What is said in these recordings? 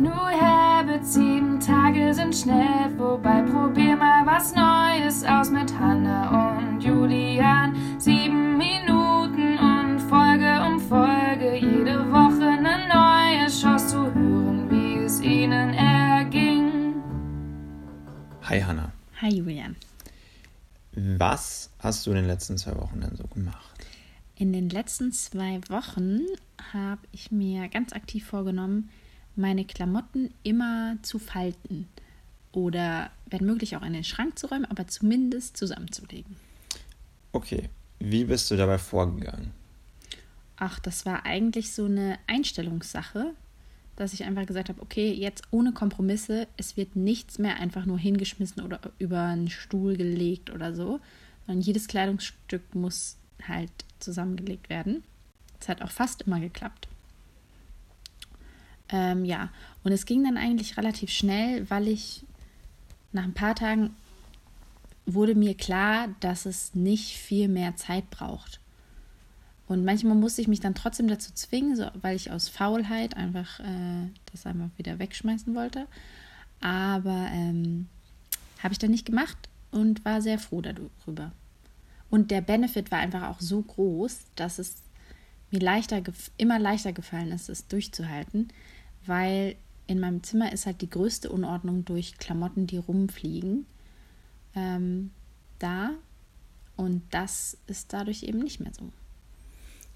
New Habits, sieben Tage sind schnell vorbei. Probier mal was Neues aus mit Hannah und Julian. Sieben Minuten und Folge um Folge. Jede Woche eine neue Chance zu hören, wie es ihnen erging. Hi Hanna. Hi Julian. Was hast du in den letzten zwei Wochen denn so gemacht? In den letzten zwei Wochen habe ich mir ganz aktiv vorgenommen, meine Klamotten immer zu falten oder wenn möglich auch in den Schrank zu räumen, aber zumindest zusammenzulegen. Okay, wie bist du dabei vorgegangen? Ach, das war eigentlich so eine Einstellungssache, dass ich einfach gesagt habe, okay, jetzt ohne Kompromisse, es wird nichts mehr einfach nur hingeschmissen oder über einen Stuhl gelegt oder so, sondern jedes Kleidungsstück muss halt zusammengelegt werden. Es hat auch fast immer geklappt. Ähm, ja, und es ging dann eigentlich relativ schnell, weil ich nach ein paar Tagen wurde mir klar, dass es nicht viel mehr Zeit braucht. Und manchmal musste ich mich dann trotzdem dazu zwingen, so, weil ich aus Faulheit einfach äh, das einfach wieder wegschmeißen wollte. Aber ähm, habe ich dann nicht gemacht und war sehr froh darüber. Und der Benefit war einfach auch so groß, dass es mir leichter, immer leichter gefallen ist, es durchzuhalten, weil in meinem Zimmer ist halt die größte Unordnung durch Klamotten, die rumfliegen, ähm, da. Und das ist dadurch eben nicht mehr so.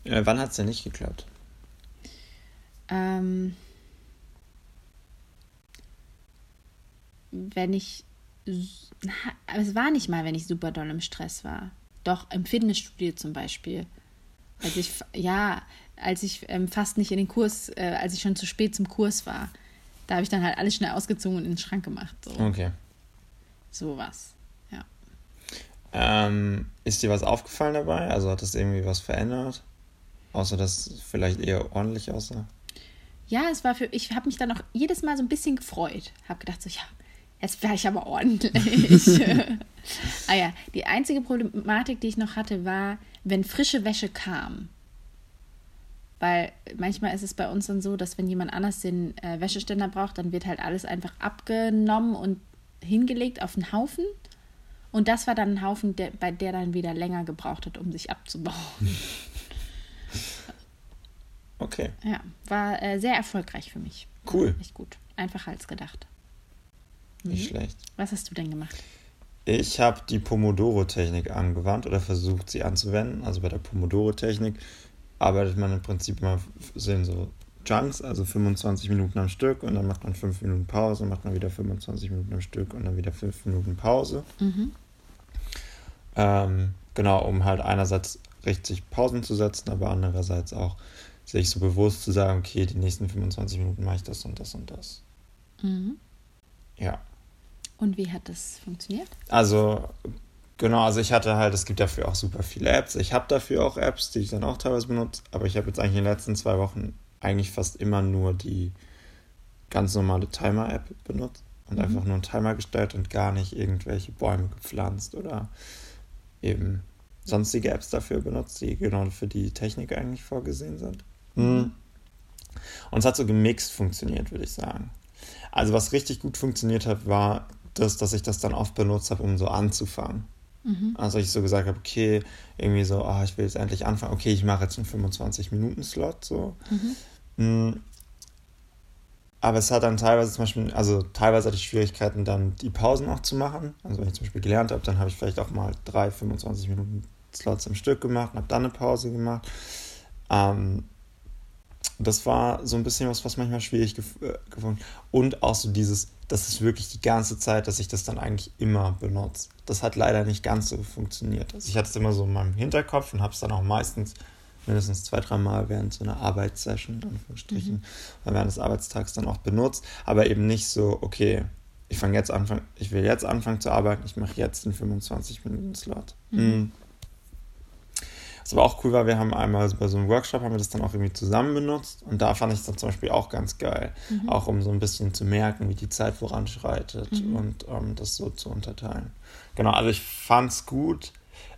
Äh, wann hat es denn nicht geklappt? Ähm, wenn ich. Es war nicht mal, wenn ich super doll im Stress war. Doch, im Fitnessstudio zum Beispiel. Als ich, ja, als ich ähm, fast nicht in den Kurs, äh, als ich schon zu spät zum Kurs war. Da habe ich dann halt alles schnell ausgezogen und in den Schrank gemacht. So. Okay. Sowas, ja. Ähm, ist dir was aufgefallen dabei? Also hat das irgendwie was verändert? Außer dass es vielleicht eher ordentlich aussah? Ja, es war für, ich habe mich dann auch jedes Mal so ein bisschen gefreut. Habe gedacht so, ja, jetzt wäre ich aber ordentlich. ah ja, die einzige Problematik, die ich noch hatte, war, wenn frische Wäsche kam. Weil manchmal ist es bei uns dann so, dass wenn jemand anders den äh, Wäscheständer braucht, dann wird halt alles einfach abgenommen und hingelegt auf einen Haufen. Und das war dann ein Haufen, der, bei der dann wieder länger gebraucht hat, um sich abzubauen. Okay. Ja, war äh, sehr erfolgreich für mich. Cool. Echt gut. Einfacher als gedacht. Nicht mhm. schlecht. Was hast du denn gemacht? Ich habe die Pomodoro-Technik angewandt oder versucht, sie anzuwenden. Also bei der Pomodoro-Technik arbeitet man im Prinzip immer sind so Chunks, also 25 Minuten am Stück und dann macht man 5 Minuten Pause und macht man wieder 25 Minuten am Stück und dann wieder 5 Minuten Pause. Mhm. Ähm, genau, um halt einerseits richtig Pausen zu setzen, aber andererseits auch sich so bewusst zu sagen, okay, die nächsten 25 Minuten mache ich das und das und das. Mhm. Ja. Und wie hat das funktioniert? Also, genau, also ich hatte halt, es gibt dafür auch super viele Apps. Ich habe dafür auch Apps, die ich dann auch teilweise benutze, aber ich habe jetzt eigentlich in den letzten zwei Wochen eigentlich fast immer nur die ganz normale Timer-App benutzt und mhm. einfach nur einen Timer gestellt und gar nicht irgendwelche Bäume gepflanzt oder eben sonstige Apps dafür benutzt, die genau für die Technik eigentlich vorgesehen sind. Mhm. Und es hat so gemixt funktioniert, würde ich sagen. Also was richtig gut funktioniert hat, war das, dass ich das dann oft benutzt habe, um so anzufangen. Mhm. Also ich so gesagt habe, okay, irgendwie so, oh, ich will jetzt endlich anfangen, okay, ich mache jetzt einen 25-Minuten-Slot so. Mhm. Aber es hat dann teilweise zum Beispiel, also teilweise hatte ich Schwierigkeiten, dann die Pausen auch zu machen. Also wenn ich zum Beispiel gelernt habe, dann habe ich vielleicht auch mal drei 25 Minuten Slots im Stück gemacht und habe dann eine Pause gemacht. Ähm, das war so ein bisschen was, was manchmal schwierig gef äh, gefunden. Und auch so dieses, das ist wirklich die ganze Zeit, dass ich das dann eigentlich immer benutze. Das hat leider nicht ganz so funktioniert. Also ich hatte es immer so in meinem Hinterkopf und habe es dann auch meistens mindestens zwei, drei Mal während so einer Arbeitssession, in Anführungsstrichen, mhm. während des Arbeitstags dann auch benutzt, aber eben nicht so, okay, ich fange jetzt an, ich will jetzt anfangen zu arbeiten, ich mache jetzt den 25-Minuten-Slot. Mhm. Mhm. Was aber auch cool war, wir haben einmal bei so einem Workshop haben wir das dann auch irgendwie zusammen benutzt und da fand ich es dann zum Beispiel auch ganz geil, mhm. auch um so ein bisschen zu merken, wie die Zeit voranschreitet mhm. und ähm, das so zu unterteilen. Genau, also ich fand es gut.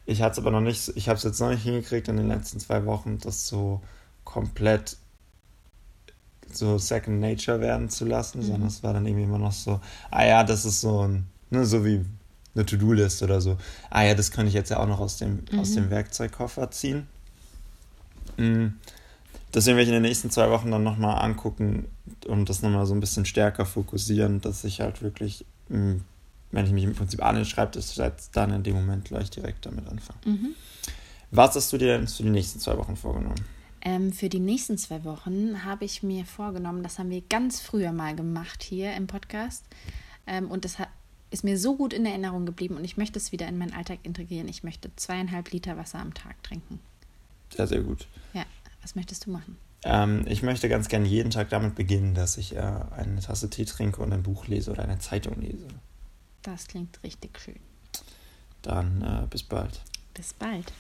Ich hatte es aber noch nicht, ich habe es jetzt noch nicht hingekriegt in den letzten zwei Wochen, das so komplett so Second Nature werden zu lassen, Mhm. sondern es war dann irgendwie immer noch so, ah ja, das ist so ein, ne, so wie eine To-Do-List oder so. Ah ja, das könnte ich jetzt ja auch noch aus dem, aus Mhm. dem Werkzeugkoffer ziehen. Mm. Deswegen werde ich in den nächsten zwei Wochen dann nochmal angucken und das nochmal so ein bisschen stärker fokussieren, dass ich halt wirklich, mm, wenn ich mich im Prinzip an den Schreibtisch setze, dann in dem Moment gleich direkt damit anfange. Mhm. Was hast du dir denn für die nächsten zwei Wochen vorgenommen? Ähm, für die nächsten zwei Wochen habe ich mir vorgenommen, das haben wir ganz früher mal gemacht hier im Podcast. Ähm, und das hat, ist mir so gut in Erinnerung geblieben und ich möchte es wieder in meinen Alltag integrieren. Ich möchte zweieinhalb Liter Wasser am Tag trinken. Sehr, sehr gut. Ja, was möchtest du machen? Ähm, ich möchte ganz gerne jeden Tag damit beginnen, dass ich äh, eine Tasse Tee trinke und ein Buch lese oder eine Zeitung lese. Das klingt richtig schön. Dann äh, bis bald. Bis bald.